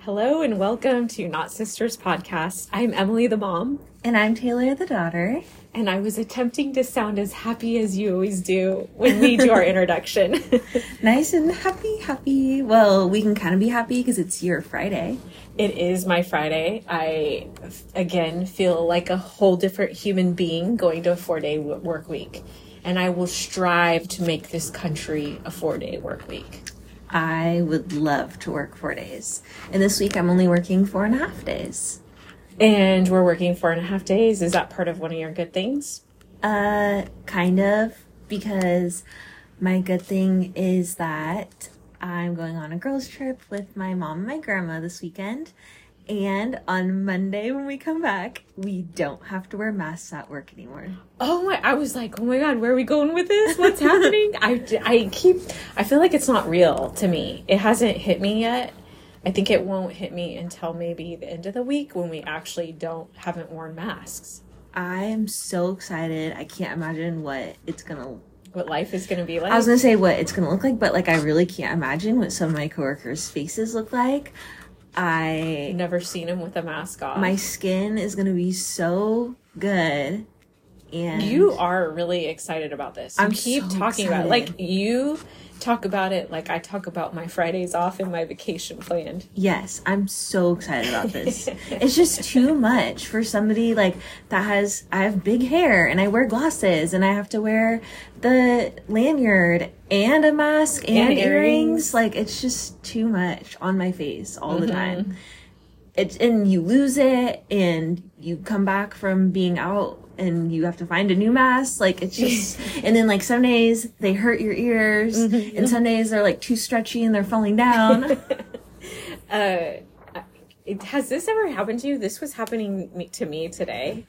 Hello and welcome to Not Sisters podcast. I'm Emily the mom, And I'm Taylor the daughter. and I was attempting to sound as happy as you always do when we do our introduction. Nice and happy, happy. Well, we can kind of be happy because it's your Friday. it is my Friday. I again feel like a whole different human being going to a four day work week, and I will strive to make this country a four day work week. I would love to work four days. And this week I'm only working four and a half days. And we're working four and a half days. Is that part of one of your good things? Uh, kind of, because my good thing is that I'm going on a girls' trip with my mom and my grandma this weekend. And on Monday, when we come back, we don't have to wear masks at work anymore. Oh my! I was like, oh my god, where are we going with this? What's happening? I I keep I feel like it's not real to me. It hasn't hit me yet. I think it won't hit me until maybe the end of the week when we actually don't haven't worn masks. I am so excited. I can't imagine what it's gonna What life is going to be like? I was gonna say what it's gonna look like, but like I really can't imagine what some of my coworkers' faces look like. I never seen him with a mask on. my skin is gonna be so good, and you are really excited about this. You I'm keep so talking about it. like you talk about it like I talk about my Fridays off and my vacation planned. yes, I'm so excited about this. it's just too much for somebody like that has. I have big hair and I wear glasses and I have to wear the lanyard and a mask and, And earrings. earrings. Like it's just too much on my face all the Mm-hmm. time. it's and you lose it and you come back from being out and you have to find a new mask like it's just and then like some days they hurt your ears Mm-hmm. and some days they're like too stretchy and they're falling down Uh, it, has this ever happened to you? This was happening me, to me today.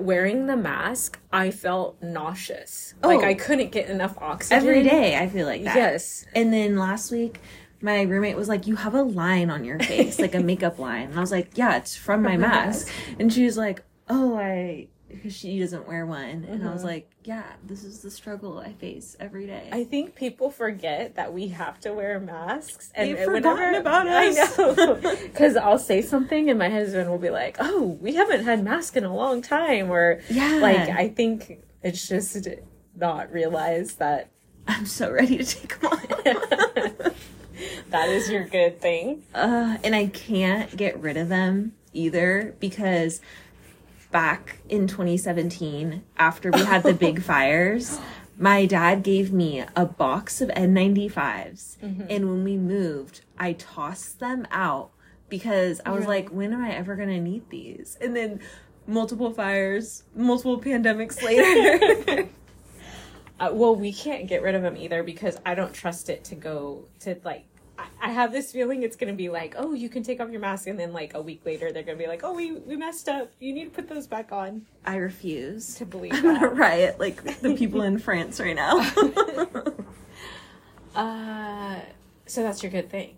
Wearing the mask, I felt nauseous. Oh, Like. I couldn't get enough oxygen every day i feel like that Yes. and then last week my roommate was like you have a line on your face like a makeup line and i was like yeah it's from my mask and she was like oh i because she doesn't wear one. And i was like yeah this is the struggle i face every day. I think people forget that we have to wear masks, and They've whenever about I know, because I'll say something, and my husband will be like, "Oh, we haven't had mask in a long time," or Yeah. like I think it's just not realized that i'm so ready to take them off. That is your good thing. Uh, and I can't get rid of them either because back in 2017, after we had the big fires, my dad gave me a box of N95s. And when we moved, I tossed them out because I was You're like, when am I ever going to need these? And then multiple fires, multiple pandemics later. Uh, well, we can't get rid of them either because I don't trust it to go to like. I- have this feeling it's going to be like, oh, you can take off your mask, and then like a week later, they're going to be like, oh, we we messed up. You need to put those back on. I refuse. To believe I'm gonna that. riot like the people in France right now. Uh, so that's your good thing.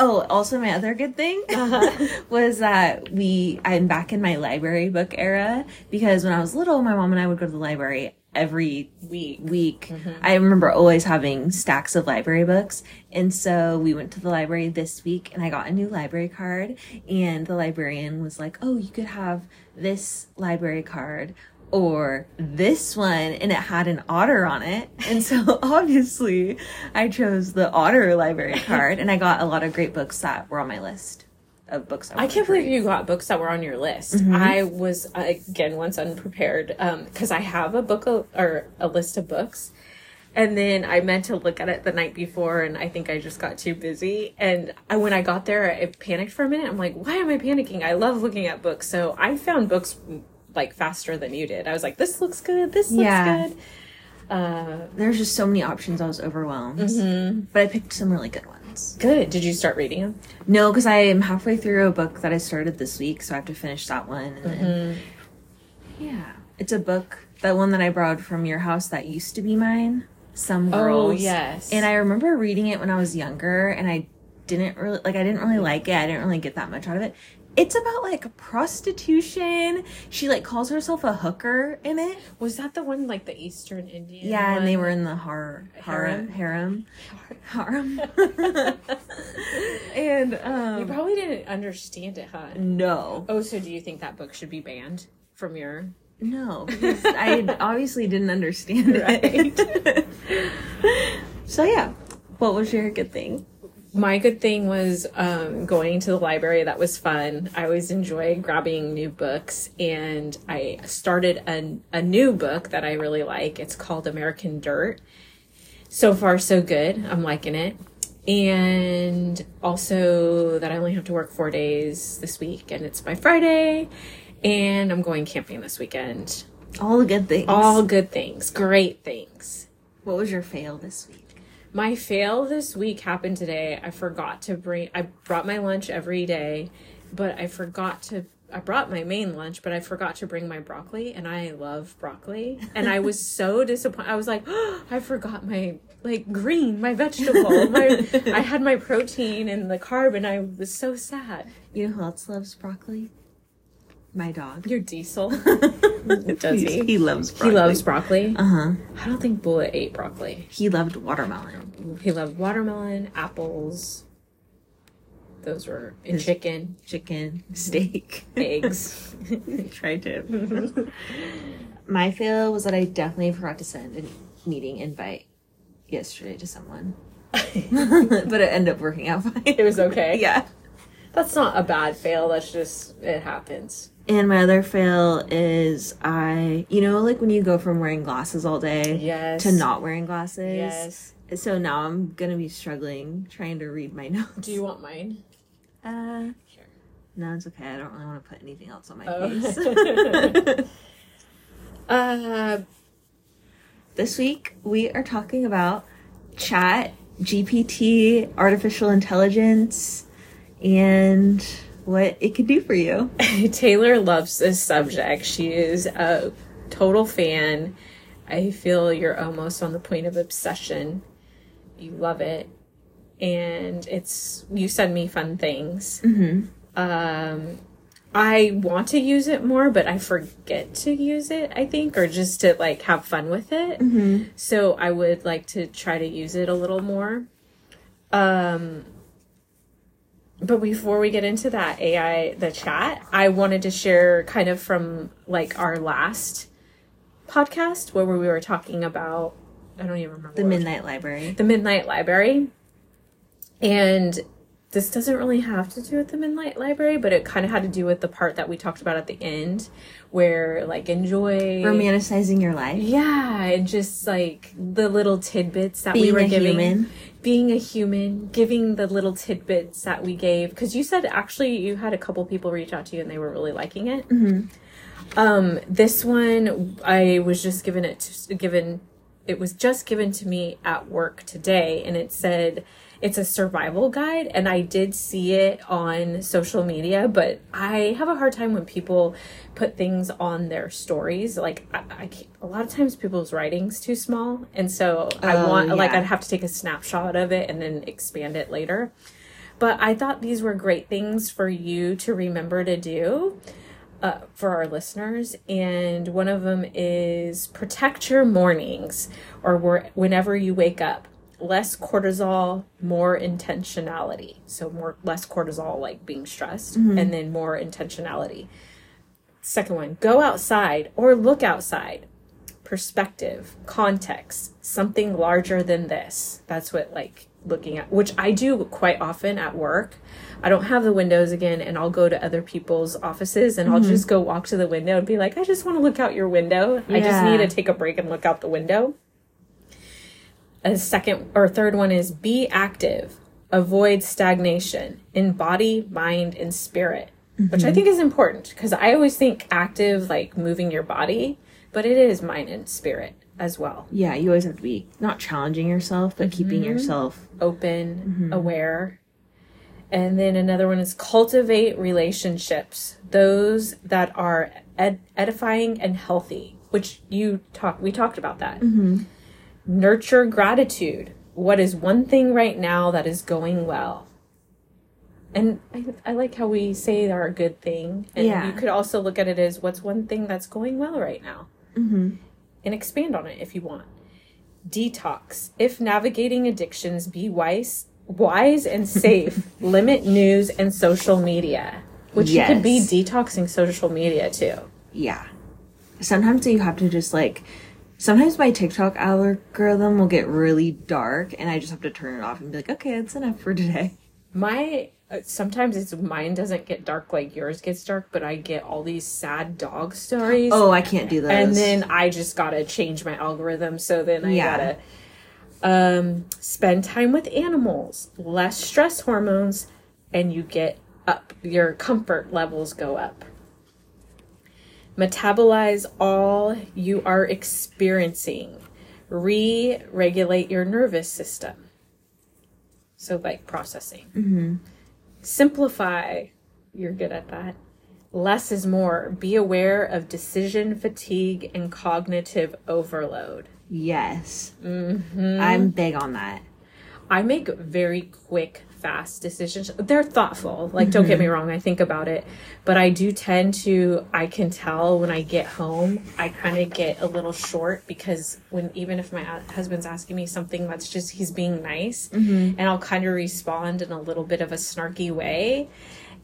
Oh, also my other good thing was that we I'm back in my library book era because when I was little, my mom and I would go to the library every Week. week. Mm-hmm. I remember always having stacks of library books. And so we went to the library this week and I got a new library card and the librarian was like, "Oh, you could have this library card or this one and it had an otter on it." And so obviously, I chose the otter library card and I got a lot of great books that were on my list of books. I wanted can't believe read. you got books that were on your list. I was uh, again once unprepared because I have a book o- or a list of books, and then I meant to look at it the night before, and I think I just got too busy. And I, when I got there, I panicked for a minute. I'm like, why am I panicking? I love looking at books, so I found books like faster than you did. I was like, this looks good. This looks Yeah. good. Uh, There's just so many options. I was overwhelmed, but I picked some really good ones. good. Did you start reading them? No, because I am halfway through a book that I started this week, so I have to finish that one. And then, yeah, it's a book, that one that I borrowed from your house that used to be mine. Some girls. Oh, yes. And I remember reading it when I was younger, and I didn't really like. I didn't really like it. I didn't really get that much out of it. It's about like prostitution. She like calls herself a hooker in it. Was that the one like the Eastern Indian? Yeah, and they were in the har harem Harem? harem harem. and and You um, probably didn't understand it, huh? no, Oh, so do you think that book should be banned from your? no, because I obviously didn't understand it. so yeah, what was your good thing? My good thing was um, going to the library. That was fun. I always enjoy grabbing new books, and I started a, a new book that I really like. It's called American Dirt. So far, so good. I'm liking it. And also that I only have to work four days this week, and it's my Friday, and I'm going camping this weekend. All the good things. All good things, great things. What was your fail this week? My fail this week happened today. I forgot to bring I brought my lunch every day, but I forgot to I brought my main lunch, but I forgot to bring my broccoli and I love broccoli. And I was so disappointed. I was like, oh, I forgot my like green, my vegetable. My I had my protein and the carb and I was so sad. You know who else loves broccoli? My dog. Your diesel. Does he? He loves He loves broccoli. Uh huh. I don't think Bullet ate broccoli. He loved watermelon, He loved watermelon, apples. Those were and chicken, chicken, steak. eggs. Tried to. My fail was that I definitely forgot to send a meeting invite yesterday to someone, but it ended up working out fine. It was okay. yeah. That's not a bad fail. That's just it happens. And my other fail is I, you know, like when you go from wearing glasses all day Yes. to not wearing glasses. Yes. So now I'm gonna be struggling trying to read my notes. Do you want mine? Uh, Sure. no, it's okay. I don't really want to put anything else on my Oh. face. Uh, this week we are talking about chat, GPT, artificial intelligence, and what it can do for you. Taylor loves this subject. She is a total fan. I feel you're almost on the point of obsession. You love it. And it's, you send me fun things. Um, I want to use it more, but I forget to use it, I think, or just to like have fun with it. So I would like to try to use it a little more. Um, but before we get into that AI, the chat, I wanted to share kind of from like our last podcast where we were talking about, I don't even remember The Midnight Library. the Midnight Library. And this doesn't really have to do with the Midnight Library, but it kind of had to do with the part that we talked about at the end where like enjoy Romanticizing your life. yeah, and just like the little tidbits that we were giving. human. Being a human, giving the little tidbits that we gave. Because you said actually you had a couple people reach out to you and they were really liking it. Um, this one I was just given it to, given. It was just given to me at work today, and it said it's a survival guide. And I did see it on social media, but I have a hard time when people put things on their stories. Like I, I can't, a lot of times people's writing's too small, and so I Oh, want like. I'd have to take a snapshot of it and then expand it later. But I thought these were great things for you to remember to do uh, for our listeners. And one of them is protect your mornings or where, whenever you wake up. Less cortisol, more intentionality. So more less cortisol, like being stressed, mm-hmm. and then more intentionality. Second one, go outside or look outside. Perspective, context, something larger than this. That's what like looking at, which I do quite often at work. I don't have the windows again, and I'll go to other people's offices and I'll mm-hmm. just go walk to the window and be like, I just want to look out your window. I just need to take a break and look out the window. A second or third one is be active, avoid stagnation in body, mind, and spirit, which I mm-hmm. think is important because I always think active, like moving your body, but it is mind and spirit as well. Yeah, you always have to be not challenging yourself, but keeping mm-hmm. yourself. Open, mm-hmm. aware. And then another one is cultivate relationships, those that are ed- edifying and healthy, which you talked, we talked about that. Nurture gratitude. What is one thing right now that is going well? And I, I like how we say our good thing. And Yeah. you could also look at it as what's one thing that's going well right now. Mm-hmm. And expand on it if you want. Detox. If navigating addictions, be wise wise and safe, limit news and social media, which you could be detoxing social media too. Yeah. Sometimes you have to just like sometimes my TikTok algorithm will get really dark and I just have to turn it off and be like, okay, that's enough for today. My uh, sometimes it's mine doesn't get dark like yours gets dark, but I get all these sad dog stories. Oh, I can't do those. and then I just gotta change my algorithm. So then I Yeah. gotta um, spend time with animals, less stress hormones, and you get up. Your comfort levels go up. Metabolize all you are experiencing. Re regulate your nervous system. So, like processing. Simplify. You're good at that. Less is more. Be aware of decision fatigue and cognitive overload. yes. Mm-hmm. I'm big on that. I make very quick, fast decisions. They're thoughtful. Like, don't get me mm-hmm. wrong, I think about it. But I do tend to, I can tell when I get home, I kind of get a little short because when, even if my husband's asking me something that's just, he's being nice, mm-hmm. and I'll kind of respond in a little bit of a snarky way.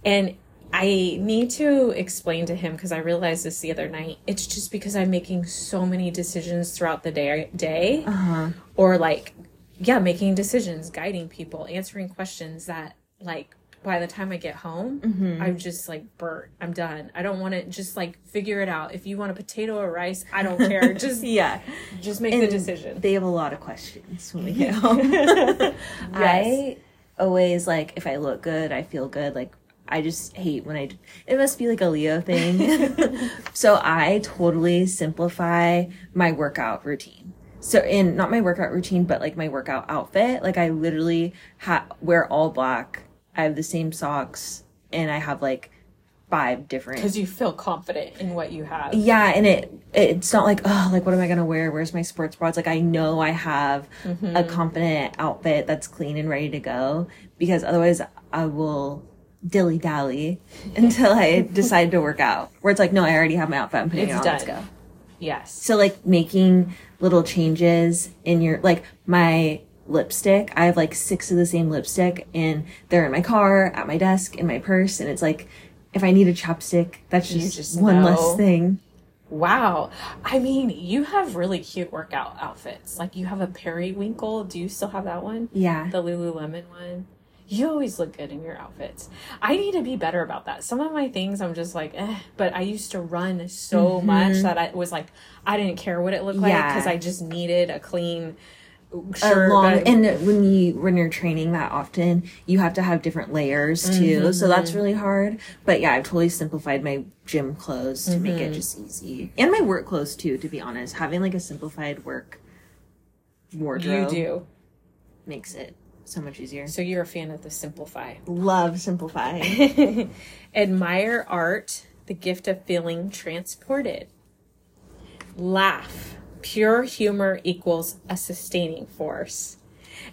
And I need to explain to him because I realized this the other night. It's just because I'm making so many decisions throughout the day, day uh-huh. or like yeah making decisions guiding people answering questions that like by the time i get home mm-hmm. i'm just like burnt i'm done i don't want to just like figure it out if you want a potato or rice i don't care just Yeah. just make the decision They have a lot of questions when we get home. I always like if I look good, I feel good. Like I just hate when I. It must be like a Leo thing. so I totally simplify my workout routine. So in not my workout routine, but like my workout outfit. Like I literally ha- wear all black. I have the same socks, and I have like five different because you feel confident in what you have yeah and it it's not like oh like what am i gonna wear where's my sports bra it's like i know i have a mm-hmm. confident outfit that's clean and ready to go because otherwise i will dilly dally until i decide to work out where it's like no i already have my outfit i'm putting It's it on let's done. go yes so like making little changes in your like my lipstick. I have like six of the same lipstick and they're in my car at my desk in my purse and it's like if i need a ChapStick, that's just, just one know. less thing. Wow. I mean you have really cute workout outfits. Like you have a periwinkle. Do you still have that one? Yeah. The Lululemon one. You always look good in your outfits. I need to be better about that. Some of my things I'm just like, eh, but I used to run so mm-hmm. much that I was like, I didn't care what it looked like because I just needed a clean a shirt. long but- and when you when you're training that often you have to have different layers too mm-hmm. so that's really hard but yeah i've totally simplified my gym clothes to make it mm-hmm. just easy and my work clothes too to be honest having like a simplified work you wardrobe do. makes it so much easier So you're a fan of the simplify. love simplify Admire art, the gift of feeling transported. Laugh. Pure humor equals a sustaining force.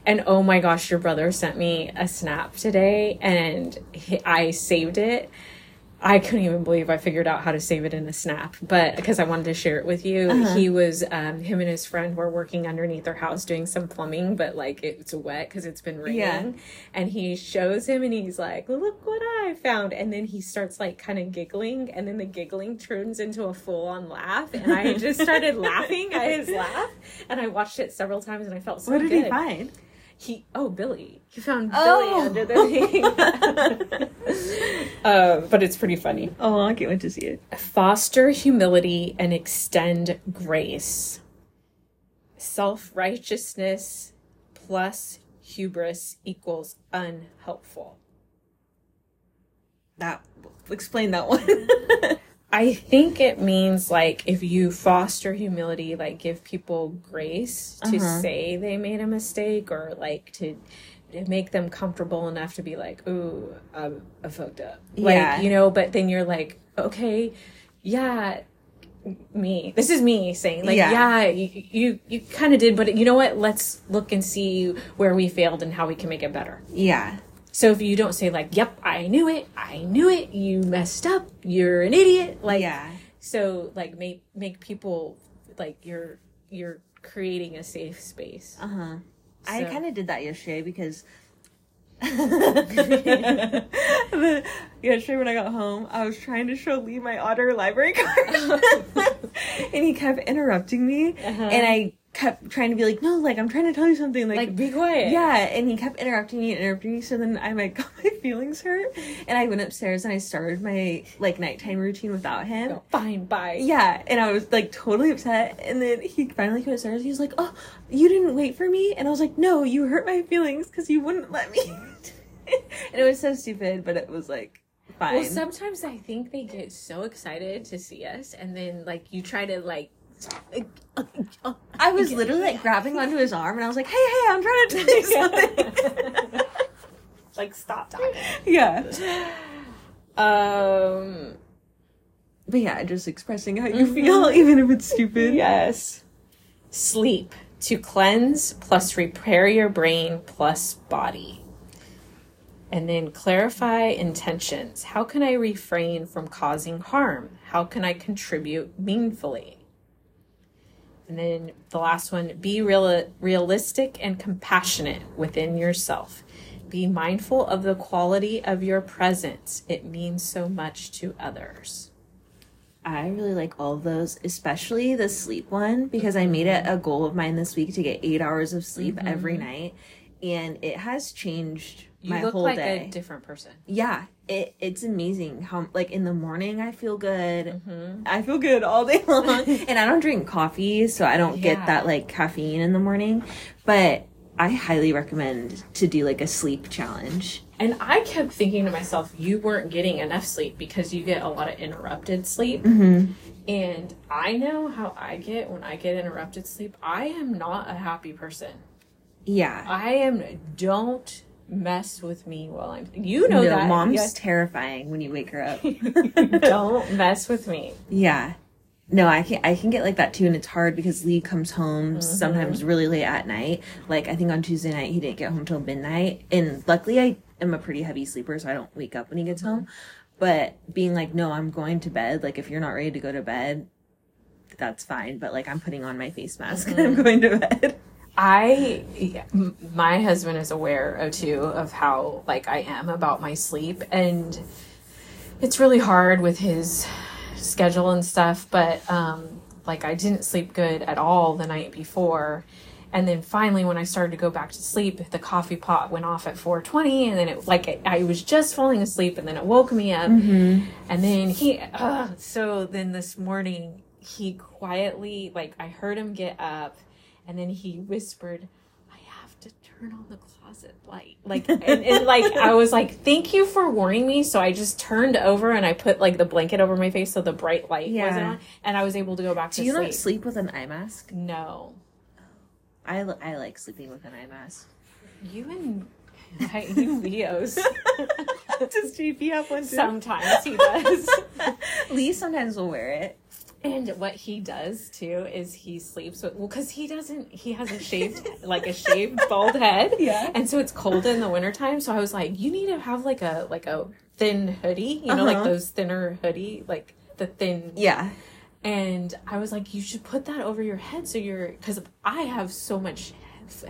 And oh my gosh, your brother sent me a snap today and he, I saved it. I couldn't even believe I figured out how to save it in a snap, but because I wanted to share it with you, he was, um, him and his friend were working underneath their house doing some plumbing, but like it's wet because it's been raining. Yeah. And he shows him and he's like, look what I found. And then he starts like kind of giggling, and then the giggling turns into a full on laugh. And I just started laughing at his laugh. And I watched it several times and I felt so what did good. he find He oh Billy. He found Oh. Billy under the thing. uh, but it's pretty funny. oh i can't wait to see it Foster humility and extend grace. Self righteousness plus hubris equals unhelpful. that explain that one I think it means like if you foster humility, like give people grace to uh-huh. say they made a mistake or like to, to make them comfortable enough to be like, ooh, I'm, I fucked up. Yeah. Like, you know, but then you're like, okay, yeah, me. This is me saying like, Yeah. yeah, you, you, you kind of did, but you know what? Let's look and see where we failed and how we can make it better. yeah So if you don't say like, "Yep, I knew it. I knew it. You messed up. You're an idiot." Like yeah so like make make people like you're you're creating a safe space. Uh-huh. I kind of did that yesterday because the, yesterday when I got home, I was trying to show Lee my otter library card, and he kept interrupting me, Uh-huh. and I kept trying to be like, "No, like I'm trying to tell you something." Like, Like, be quiet. yeah, and he kept interrupting me and interrupting me. So then I like got my feelings hurt, and I went upstairs and I started my like nighttime routine without him. Go, Fine, bye. Yeah, and I was like totally upset. And then he finally came upstairs. He was like, "Oh, you didn't wait for me," and I was like, "No, you hurt my feelings because you wouldn't let me." and it was so stupid, but it was like fine. Well, sometimes I think they get so excited to see us, and then like you try to like. I was literally like grabbing onto his arm, and I was like, "Hey, hey, I'm trying to tell you something." like stop talking. yeah, Um. but yeah, just expressing how you feel, even if it's stupid. Yes. Sleep to cleanse plus repair your brain plus body. And then clarify intentions. How can I refrain from causing harm? How can I contribute meaningfully? And then the last one be real, realistic and compassionate within yourself. Be mindful of the quality of your presence. It means so much to others. I really like all of those, especially the sleep one, because I made it a goal of mine this week to get eight hours of sleep every mm-hmm. night, and it has changed You my look whole like day. a different person. yeah, it it's amazing how like in the morning I feel good. Mm-hmm. I feel good all day long, and I don't drink coffee, so I don't Yeah. get that like caffeine in the morning. But I highly recommend to do like a sleep challenge. And I kept thinking to myself, you weren't getting enough sleep because you get a lot of interrupted sleep. Mm-hmm. And I know how I get when I get interrupted sleep. I am not a happy person. Yeah, I am, don't mess with me while I'm, you know no, that. mom's Yes. terrifying when you wake her up. don't mess with me. Yeah. No, I can I can get like that too, and it's hard because Lee comes home Mm-hmm. sometimes really late at night. Like I think on Tuesday night he didn't get home till midnight, and luckily I am a pretty heavy sleeper, so I don't wake up when he gets home. But being like, no, I'm going to bed. Like if you're not ready to go to bed, that's fine. But like I'm putting on my face mask and I'm going to bed. I, yeah, my husband is aware of too of how like I am about my sleep, and it's really hard with his schedule and stuff. But um, like I didn't sleep good at all the night before, and then finally when I started to go back to sleep, the coffee pot went off at four twenty, and then it like I, I was just falling asleep, and then it woke me up, and then he, uh, so then this morning he quietly like I heard him get up and then he whispered i have to turn on the closet light like and, and like i was like thank you for warning me so i just turned over and i put like the blanket over my face so the bright light wasn't on and i was able to go back to sleep. Do to you sleep not sleep with an eye mask? no I, li- I like sleeping with an eye mask. you and you Leos. Does JP have one Sometimes he does. Lee sometimes will wear it. And what he does too is he sleeps with well because he doesn't he has a shaved like a shaved bald head Yeah. and so it's cold in the wintertime so I was like you need to have like a like a thin hoodie you know like Uh-huh. those thinner hoodie like the thin Yeah. and I was like you should put that over your head so you're because I have so much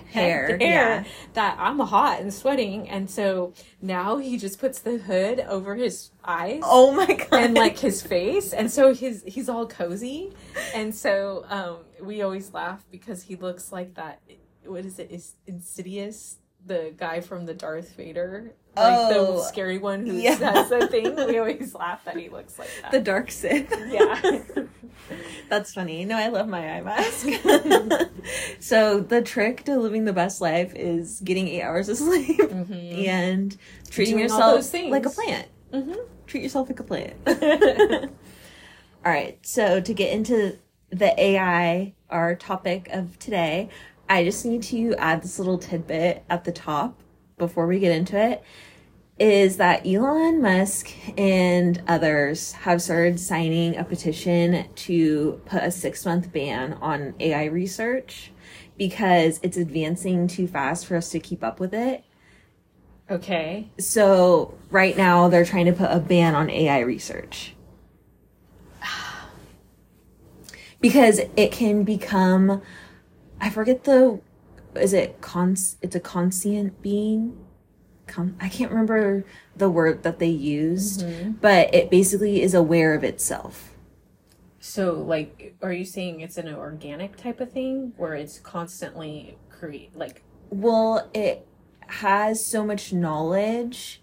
Hair, hair, yeah. that I'm hot and sweating and so now he just puts the hood over his eyes Oh my god. and like his face and so his he's all cozy and so um we always laugh because he looks like that what is it is insidious the guy from the darth vader like Oh, the scary one who yeah. says the thing we always laugh that he looks like that the dark Sith. yeah That's funny. No, I love my eye mask. so the trick to living the best life is getting eight hours of sleep and treating Doing yourself like a plant. hmm Treat yourself like a plant. All right. So to get into the AI, our topic of today, I just need to add this little tidbit at the top before we get into it. Is that Elon Musk and others have started signing a petition to put a six month ban on AI research because it's advancing too fast for us to keep up with it. okay So right now they're trying to put a ban on AI research. Because it can become I forget the is it cons it's a conscient being? Com- I can't remember the word that they used, Mm-hmm. but it basically is aware of itself. So, like, are you saying it's an organic type of thing where it's constantly create like? Well, it has so much knowledge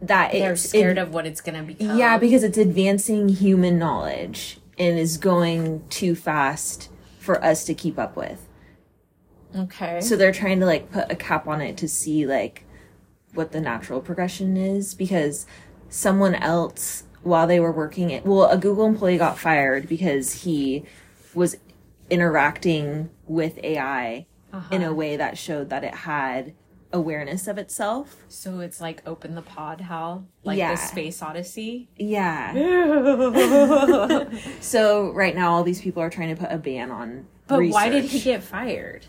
that They're it's scared it- of what it's gonna become. Yeah, because it's advancing human knowledge and is going too fast for us to keep up with. okay. So they're trying to like put a cap on it to see like what the natural progression is because someone else while they were working it well a Google employee got fired because he was interacting with AI in Uh-huh. a way that showed that it had awareness of itself. so it's like open the pod, Hal, like Yeah. the Space Odyssey. Yeah. So right now all these people are trying to put a ban on But why did he get fired?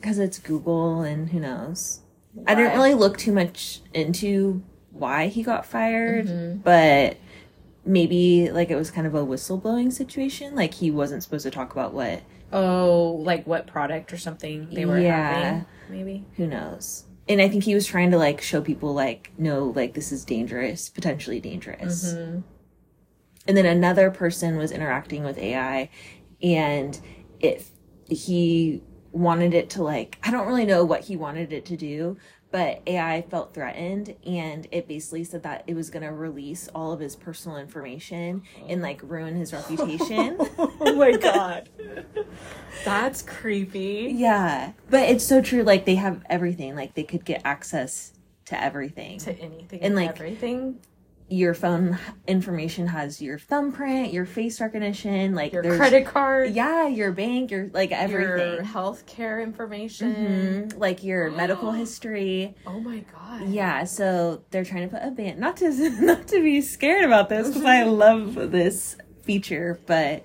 because it's Google and who knows. I didn't really look too much into why he got fired, Mm-hmm. but maybe like it was kind of a whistleblowing situation. Like he wasn't supposed to talk about what. Oh, like what product or something they were Yeah. having? Maybe. Who knows? And I think he was trying to like show people like, no, like this is dangerous, potentially dangerous. Mm-hmm. And then another person was interacting with AI, and if he wanted it to like I don't really know what he wanted it to do, but AI felt threatened and it basically said that it was going to release all of his personal information and like ruin his reputation. oh my god. That's creepy. yeah. But it's so true like they have everything. Like they could get access to everything. To anything And, and like, everything. Your phone information has your thumbprint, your face recognition, like Your credit card. Yeah, your bank, your like everything. Your health care information. Mhm, like your medical history. Oh my god. Yeah, so they're trying to put a ban. Not to not to be scared about this because I love this feature, but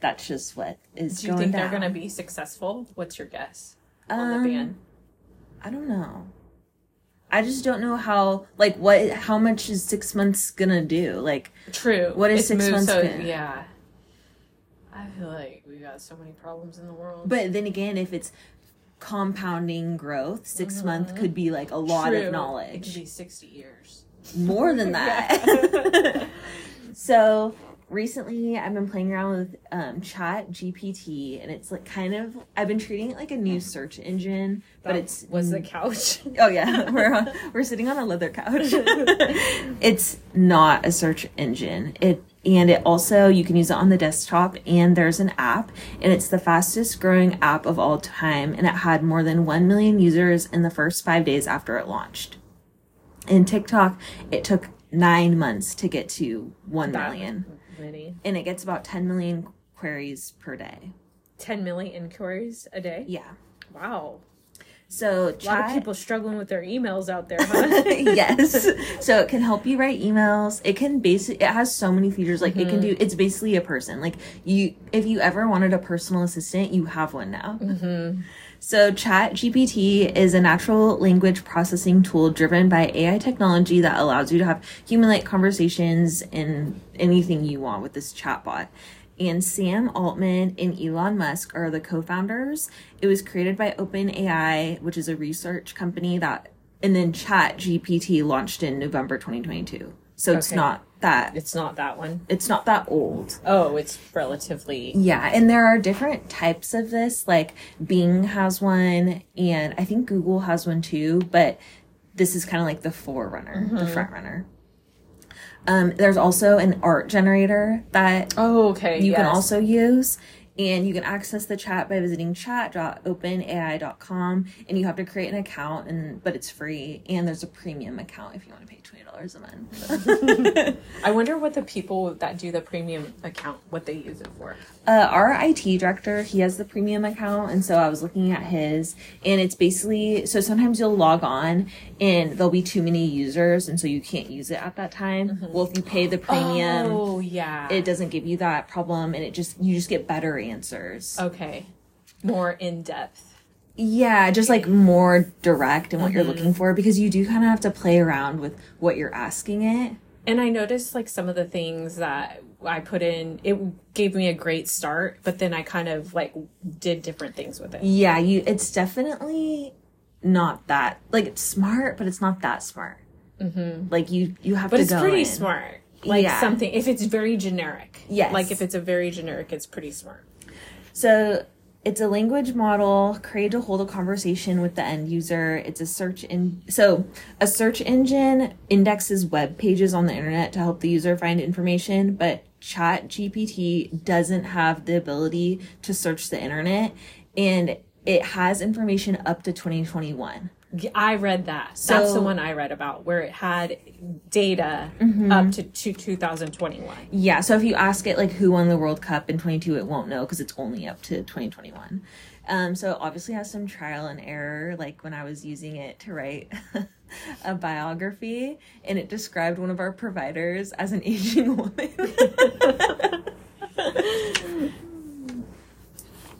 that's just what is Do you going think down. they're gonna be successful? What's your guess on Um, the ban? I don't know. I just don't know how like what how much is six months gonna do? Like True. what is It's six moved months So, gonna- yeah. I feel like we got so many problems in the world. But then again, if it's compounding growth, 6 month could be like a lot Mm-hmm. True. of It knowledge. could be sixty years. More than that. so recently, I've been playing around with um, Chat GPT, and it's like kind of I've been treating it like a new search engine, but That it's was the couch. Oh yeah, we're on, we're sitting on a leather couch. it's not a search engine. It and it also you can use it on the desktop and there's an app and it's the fastest growing app of all time and it had more than 1 million users in the first 5 days after it launched. In TikTok, it took 9 months to get to 1 That million Many. and it gets about 10 million queries per day. Ten million inquiries a day. Yeah. Wow. So A lot of people struggling with their emails out there, huh? yes. So it can help you write emails. It can basically it has so many features. Like it can mm-hmm. do it's basically a person. Like you if you ever wanted a personal assistant, you have one now. Mm-hmm. So Chat GPT is a natural language processing tool driven by AI technology that allows you to have human-like conversations and anything you want with this chatbot. And Sam Altman and Elon Musk are the co-founders. It was created by OpenAI, which is a research company that and then Chat GPT launched in November 2022. So it's Okay. not that it's not that one. it's not that old. Oh, it's relatively. Yeah, and there are different types of this. Like Bing has one, and I think Google has one too. But this is kind of like the forerunner, the front runner. Um, there's also an art generator that Oh, okay. you can yes. also use, and you can access the chat by visiting chat.openai.com, and you have to create an account, and but it's free, and there's a premium account if you want to pay twenty dollars a month. I wonder what the people that do the premium account what they use it for. Uh, our IT director, he has the premium account, and so I was looking at his, and it's basically so sometimes you'll log on and there'll be too many users, and so you can't use it at that time. Well, if you pay the premium, Oh, yeah. it doesn't give you that problem, and it just you just get better answers. okay. More in depth. Yeah, just like more direct in what you're looking for because you do kind of have to play around with what you're asking it. And I noticed like some of the things that I put in, it gave me a great start, but then I kind of like did different things with it. Yeah, you it's definitely not that like it's smart, but it's not that smart. Mm-hmm. Like you you have to But to it's pretty in. smart. Like Yeah. something if it's very generic. Yes. Like if it's a very generic, it's pretty smart. So it's a language model created to hold a conversation with the end user. It's a search in so a search engine indexes web pages on the internet to help the user find information, but Chat GPT doesn't have the ability to search the internet and it has information up to 2021. I read that. That's the one I read about where it had data Mm-hmm. up to, to 2021. Yeah, so if you ask it like who won the World Cup in 22, it won't know because it's only up to 2021. Um, so it obviously has some trial and error, like when I was using it to write a biography, and it described one of our providers as an aging woman.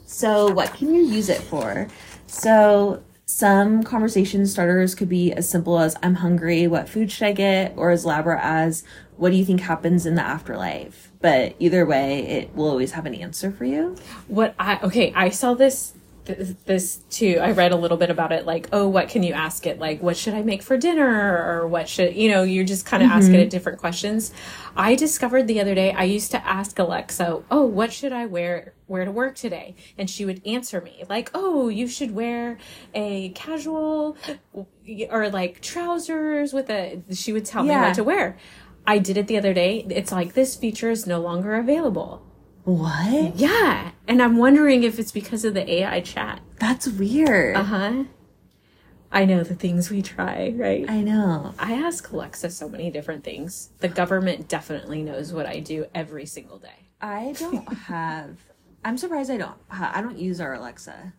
so what can you use it for? So some conversation starters could be as simple as I'm hungry, what food should I get? Or as elaborate as what do you think happens in the afterlife? But either way, it will always have an answer for you. What I okay, I saw this th- this too. I read a little bit about it like, "Oh, what can you ask it? Like, what should I make for dinner or what should, you know, you're just kind of asking it mm-hmm. different questions." I discovered the other day I used to ask Alexa, "Oh, what should I wear wear to work today?" And she would answer me like, "Oh, you should wear a casual or like trousers with a she would tell me what to wear." I did it the other day. It's like this feature is no longer available. What? Yeah, and I'm wondering if it's because of the AI chat. That's weird. Uh huh. I know the things we try, right? I know. I ask Alexa so many different things. The government definitely knows what I do every single day. I don't have. I'm surprised I don't. I don't use our Alexa.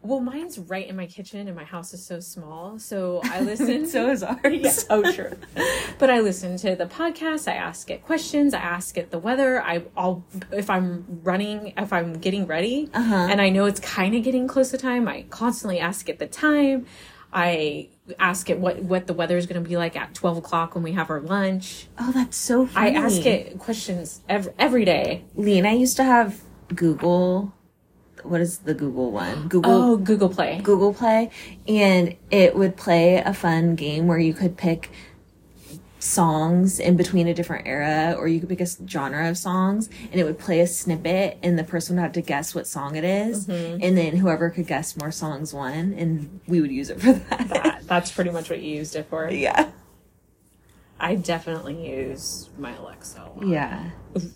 Well, mine's right in my kitchen, and my house is so small. So I listen. So is ours. Yeah, oh, true. But I listen to the podcast. I ask it questions. I ask it the weather. I, I'll if I'm running, if I'm getting ready, uh-huh. and I know it's kind of getting close to time. I constantly ask it the time. I ask it what what the weather is going to be like at twelve o'clock when we have our lunch. Oh, that's so funny. I ask it questions every every day. Lee and I used to have Google. What is the Google one? Google. Oh, Google Play. Google Play, and it would play a fun game where you could pick songs in between a different era, or you could pick a genre of songs, and it would play a snippet, and the person would have to guess what song it is, mm-hmm. and then whoever could guess more songs won, and we would use it for that. That, that's pretty much what you used it for. yeah. I definitely use my Alexa. a lot. Yeah.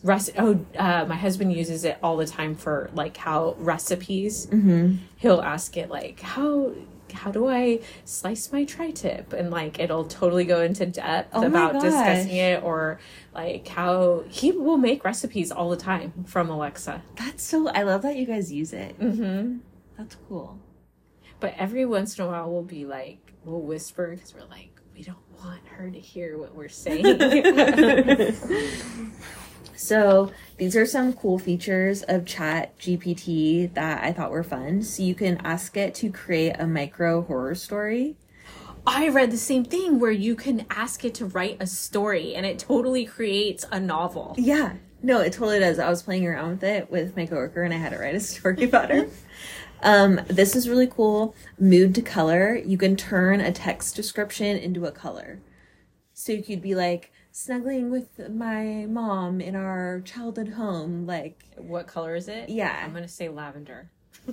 Rec- oh, uh, my husband uses it all the time for like how recipes. Mm-hmm. He'll ask it like how how do I slice my tri-tip, and like it'll totally go into depth Oh about gosh. discussing it, or like how he will make recipes all the time from Alexa. That's so. I love that you guys use it. Mm-hmm. That's cool. But every once in a while, we'll be like we'll whisper because we're like we don't want her to hear what we're saying. So these are some cool features of Chat GPT that I thought were fun. So you can ask it to create a micro horror story. I read the same thing where you can ask it to write a story and it totally creates a novel. Yeah. No, it totally does. I was playing around with it with my coworker and I had to write a story about her. Um, this is really cool. Mood to color. You can turn a text description into a color. So you could be like, snuggling with my mom in our childhood home, like What color is it? Yeah. I'm going to say lavender.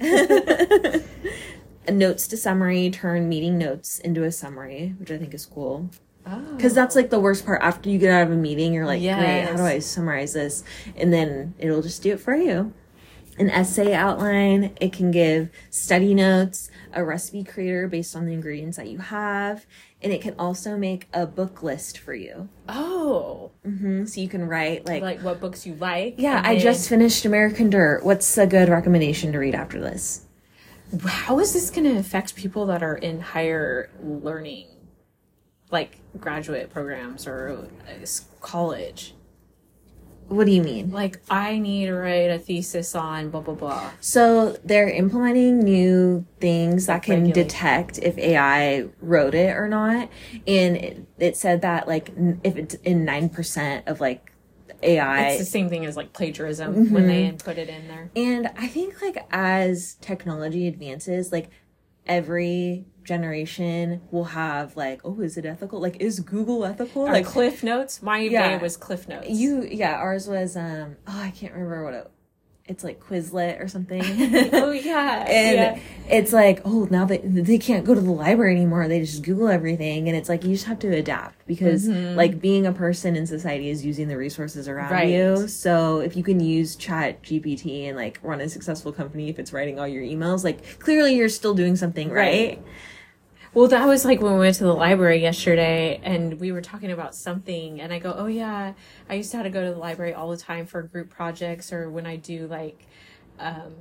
notes to summary, turn meeting notes into a summary, which I think is cool. Oh. Because that's like the worst part. After you get out of a meeting, you're like, great, how do I summarize this? And then it'll just do it for you. An essay outline, it can give study notes, a recipe creator based on the ingredients that you have, and it can also make a book list for you. Oh. hmm So you can write like, Like what books you like. yeah, I then- just finished American Dirt. What's a good recommendation to read after this? How is this going to affect people that are in higher learning? Like graduate programs or uh, college? What do you mean? Like, I need to write a thesis on blah, blah, blah. So they're implementing new things that can Regulate. detect if AI wrote it or not, and it, it said that like if it's in nine percent of like AI, It's the same thing as like plagiarism when they put it in there. and I think like as technology advances, like every generation will have like, oh, is it ethical? Like, is Google ethical? Or like Cliff Notes. My Yeah. day was Cliff Notes. you, yeah, ours was um, oh, I can't remember what it. It's like Quizlet or something. oh yeah. and yeah. it's like oh now they they can't go to the library anymore they just google everything and it's like you just have to adapt because like being a person in society is using the resources around Right. you so if you can use chat gpt and like run a successful company if it's writing all your emails like clearly you're still doing something right, Right. Well, that was like when we went to the library yesterday and we were talking about something and I go, "Oh yeah, I used to have to go to the library all the time for group projects or when I do like um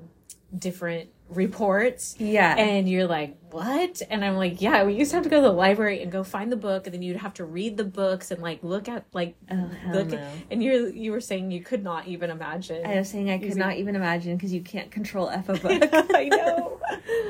different reports." yeah And you're like, "What?" And I'm like, "Yeah, we used to have to go to the library and go find the book and then you'd have to read the books and like look at like oh look no. and you you were saying you could not even imagine. I was saying I could not even imagine because you can't control F a book. I know.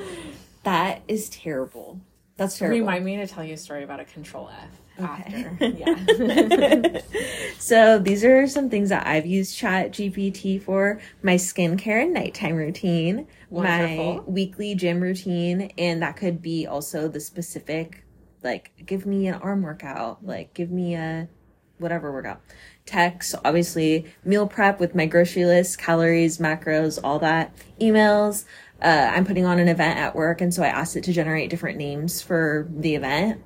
that is terrible. That's terrible. Remind me to tell you a story about a control F Okay. after. Yeah. so these are some things that I've used Chat GPT for: my skincare and nighttime routine, my weekly gym routine, and that could be also the specific, like give me an arm workout, like give me a whatever workout. Text, obviously, meal prep with my grocery list, calories, macros, all that. Emails. Uh, I'm putting on an event at work, and so I asked it to generate different names for the event.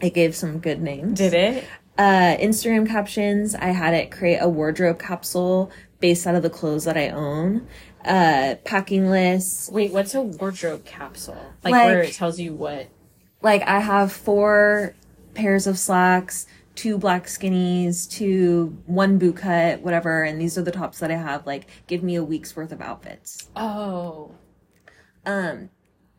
It gave some good names Did it? uh, Instagram captions. I had it create a wardrobe capsule based out of the clothes that I own. Uh, packing lists. Wait, what's a wardrobe capsule? Like, Like- where it tells you what? Like I have four pairs of slacks, two black skinnies, two one boot cut, whatever, and these are the tops that I have. Like, give me a week's worth of outfits. Oh, Um,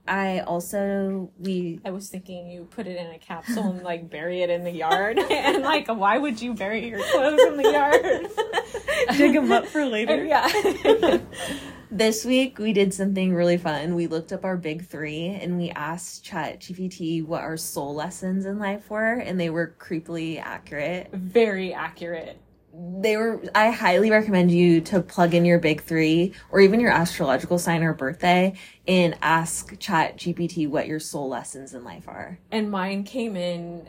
I also we I was thinking you put it in a capsule and like bury it in the yard. and like, why would you bury your clothes in the yard? dig them up for later. yeah. This week we did something really fun. We looked up our big three and we asked Chat GPT what our soul lessons in life were, and they were creepily accurate. Very accurate. They were. I highly recommend you to plug in your big three or even your astrological sign or birthday and ask Chat GPT what your soul lessons in life are. And mine came in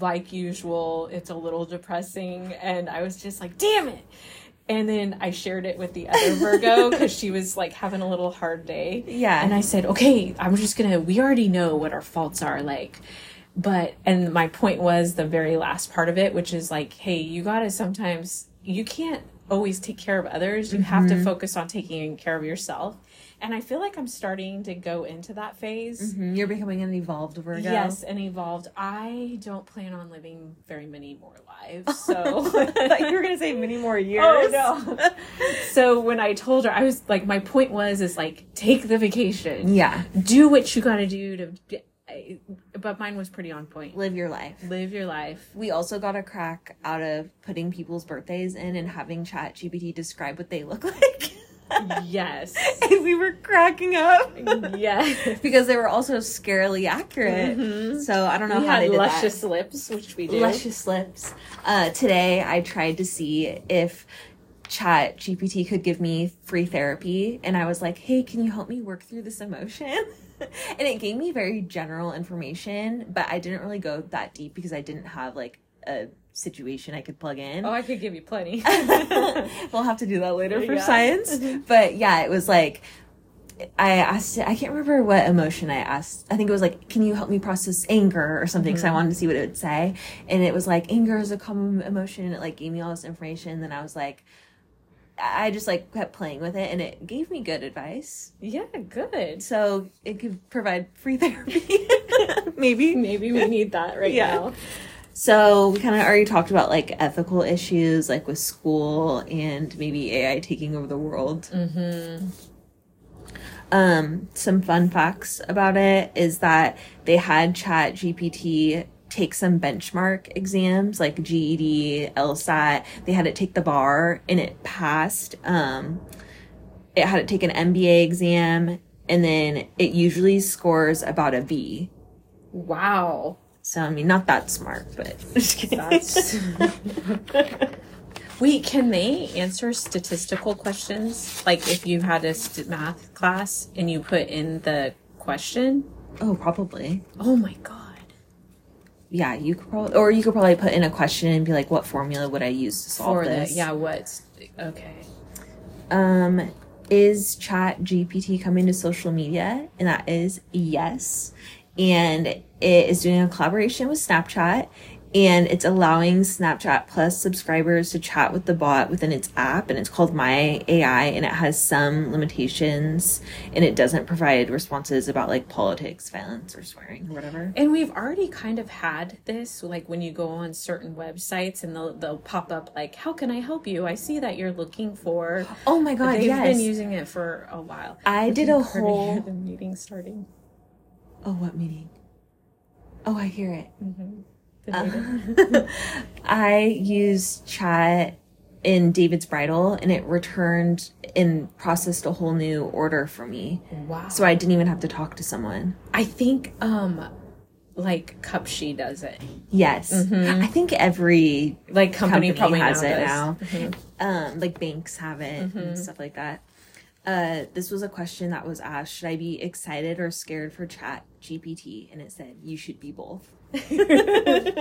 like usual. It's a little depressing. And I was just like, damn it. And then I shared it with the other Virgo because she was like having a little hard day. Yeah. And I said, okay, I'm just gonna, we already know what our faults are. Like, but, and my point was the very last part of it, which is like, hey, you gotta sometimes, you can't always take care of others. You have to focus on taking care of yourself. And I feel like I'm starting to go into that phase. Mhm, You're becoming an evolved Virgo. Yes, and evolved. I don't plan on living very many more lives. So I thought you were gonna say many more years. Oh no. so when I told her, I was like, my point was, is like, take the vacation. Yeah. Do what you got to do to. I- But mine was pretty on point. Live your life. Live your life. We also got a crack out of putting people's birthdays in and having Chat GPT describe what they look like. Yes. and we were cracking up yes. because they were also scarily accurate. So I don't know We how they did luscious that. lips, which we do. Luscious lips. Uh, today I tried to see if Chat GPT could give me free therapy, and I was like, "Hey, can you help me work through this emotion?" and it gave me very general information, but I didn't really go that deep because I didn't have like a situation I could plug in. Oh, I could give you plenty. we'll have to do that later for Yeah. science. But yeah, it was like I asked. I can't remember what emotion I asked. I think it was like, "Can you help me process anger?" or something. Because I mm-hmm. wanted to see what it would say, and it was like, "Anger is a common emotion." And it like gave me all this information. Then I was like, I just like kept playing with it, and it gave me good advice. yeah, good. So it could provide free therapy, maybe. Maybe we need that right Yeah. now. So we kind of already talked about like ethical issues, like with school and maybe AI taking over the world. Mm-hmm. Um, some fun facts about it is that they had Chat GPT take some benchmark exams like GED, LSAT. They had it take the bar and it passed. Um, it had it take an MBA exam and then it usually scores about a B. Wow. So I mean, not that smart, but. That's. Wait, can they answer statistical questions? Like if you had a st- math class and you put in the question? Oh, probably. Oh my god. Yeah, you could probably, or you could probably put in a question and be like, "What formula would I use to solve For the this?" yeah, what's okay. Um, is Chat GPT coming to social media? And that is yes. And it is doing a collaboration with Snapchat and it's allowing Snapchat Plus subscribers to chat with the bot within its app. And it's called My AI and it has some limitations and it doesn't provide responses about like politics, violence, or swearing or whatever. And we've already kind of had this, like when you go on certain websites and they'll they'll pop up like, "How can I help you? I see that you're looking for." Oh my god, They've yes. been using it for a while. I did a Hard to hear whole. the meeting starting. Oh, what meeting? Oh, I hear it. The I used chat in David's bridal and it returned and processed a whole new order for me. wow. So I didn't even have to talk to someone. I think um like Cupshe does it. Yes. I think every Like company, company, probably has now it does. now. Um, like banks have it and stuff like that. Uh, this was a question that was asked Should I be excited or scared for chat GPT? And it said, You should be both.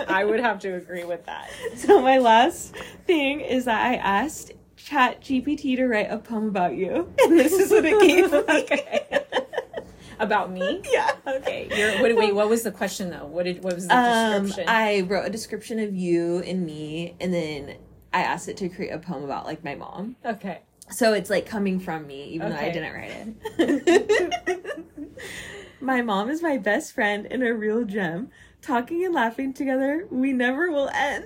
I would have to agree with that. So my last thing is that I asked Chat GPT to write a poem about you, and this is what it gave me. Okay. About me? Yeah. Okay. You're, wait, wait, what was the question though? What did what was the Um, description? I wrote a description of you and me, and then I asked it to create a poem about like my mom. okay. So it's like coming from me, even though I didn't write it. my mom is my best friend and a real gem. Talking and laughing together, we never will end.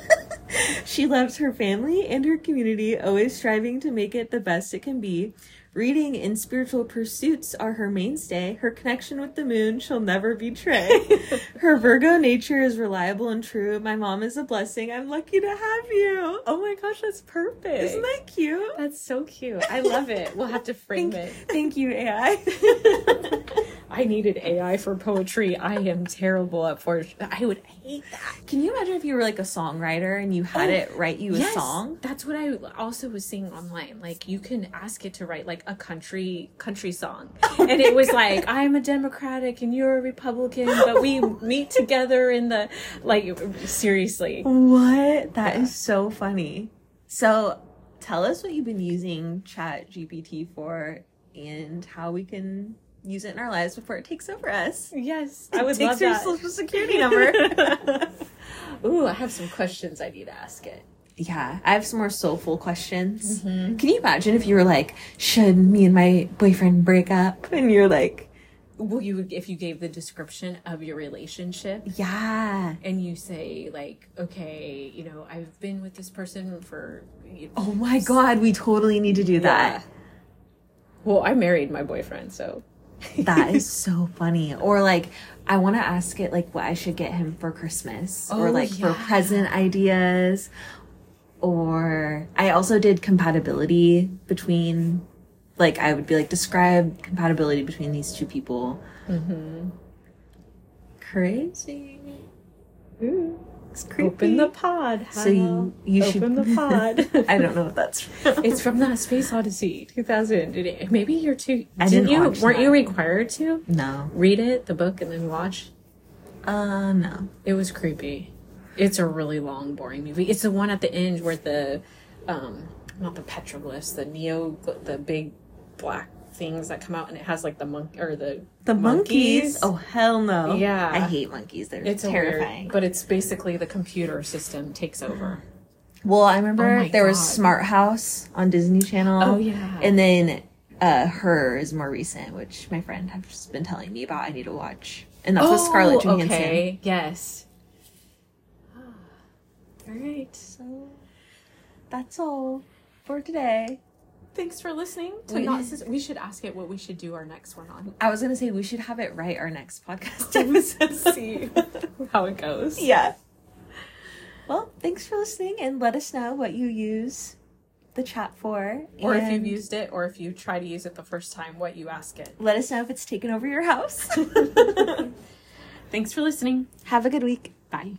she loves her family and her community, always striving to make it the best it can be. Reading and spiritual pursuits are her mainstay. Her connection with the moon she'll never betray. her Virgo nature is reliable and true. My mom is a blessing. I'm lucky to have you. Oh my gosh, that's perfect. Isn't that cute? That's so cute. I love it. We'll have to frame Thank, it. thank you, AI. I needed AI for poetry. I am terrible at for. I would hate that. Can you imagine if you were like a songwriter and you had Oh, it write you a song? That's what I also was seeing online. Like you can ask it to write like a country country song, and it was like I'm a Democratic and you're a Republican, but we meet together in the like seriously. What? That is so funny. So, tell us what you've been using Chat GPT for and how we can use it in our lives before it takes over us. Yes, I would takes love your that. social security number. Ooh, I have some questions I need to ask it. Yeah, I have some more soulful questions. Mm-hmm. Can you imagine if you were like, should me and my boyfriend break up? And you're like, Well, you if you gave the description of your relationship yeah. and you say like, okay, you know, I've been with this person for. You know, Oh my god, we totally need to do that. Well, I married my boyfriend, so. That is so funny. Or like, I want to ask it like what I should get him for Christmas, or Oh, like for present ideas. Or I also did compatibility between, like, I would be like, describe compatibility between these two people. Mm-hmm. Crazy. It's creepy. Open the pod. So you- you should- open the pod. I don't know what that's from. it's from the Space Odyssey 2000. Maybe you're too. I didn't, didn't you? Weren't that. you required to No. read it, the book, and then watch? Uh, no. It was creepy. It's a really long, boring movie. It's the one at the end where the, um, not the petroglyphs, the neo, the big black things that come out, and it has like the monk or the The monkeys. Oh, hell no. Yeah. I hate monkeys. They're It's terrifying. weird, but it's basically the computer system takes over. Well, I remember Oh there was Smart House on Disney Channel. Oh, yeah. And then uh Her is more recent, which my friend has been telling me about. I need to watch. And that's with Scarlett Johansson. Oh, Okay. Yes. All right. So that's all for today. Thanks for listening to We- Not We should ask it what we should do our next one on. I was gonna say we should have it write our next podcast episode. See how it goes. yeah. Well, thanks for listening and let us know what you use the chat for. Or if you've used it, or if you try to use it the first time, what you ask it. let us know if it's taken over your house. Thanks for listening. have a good week. Bye.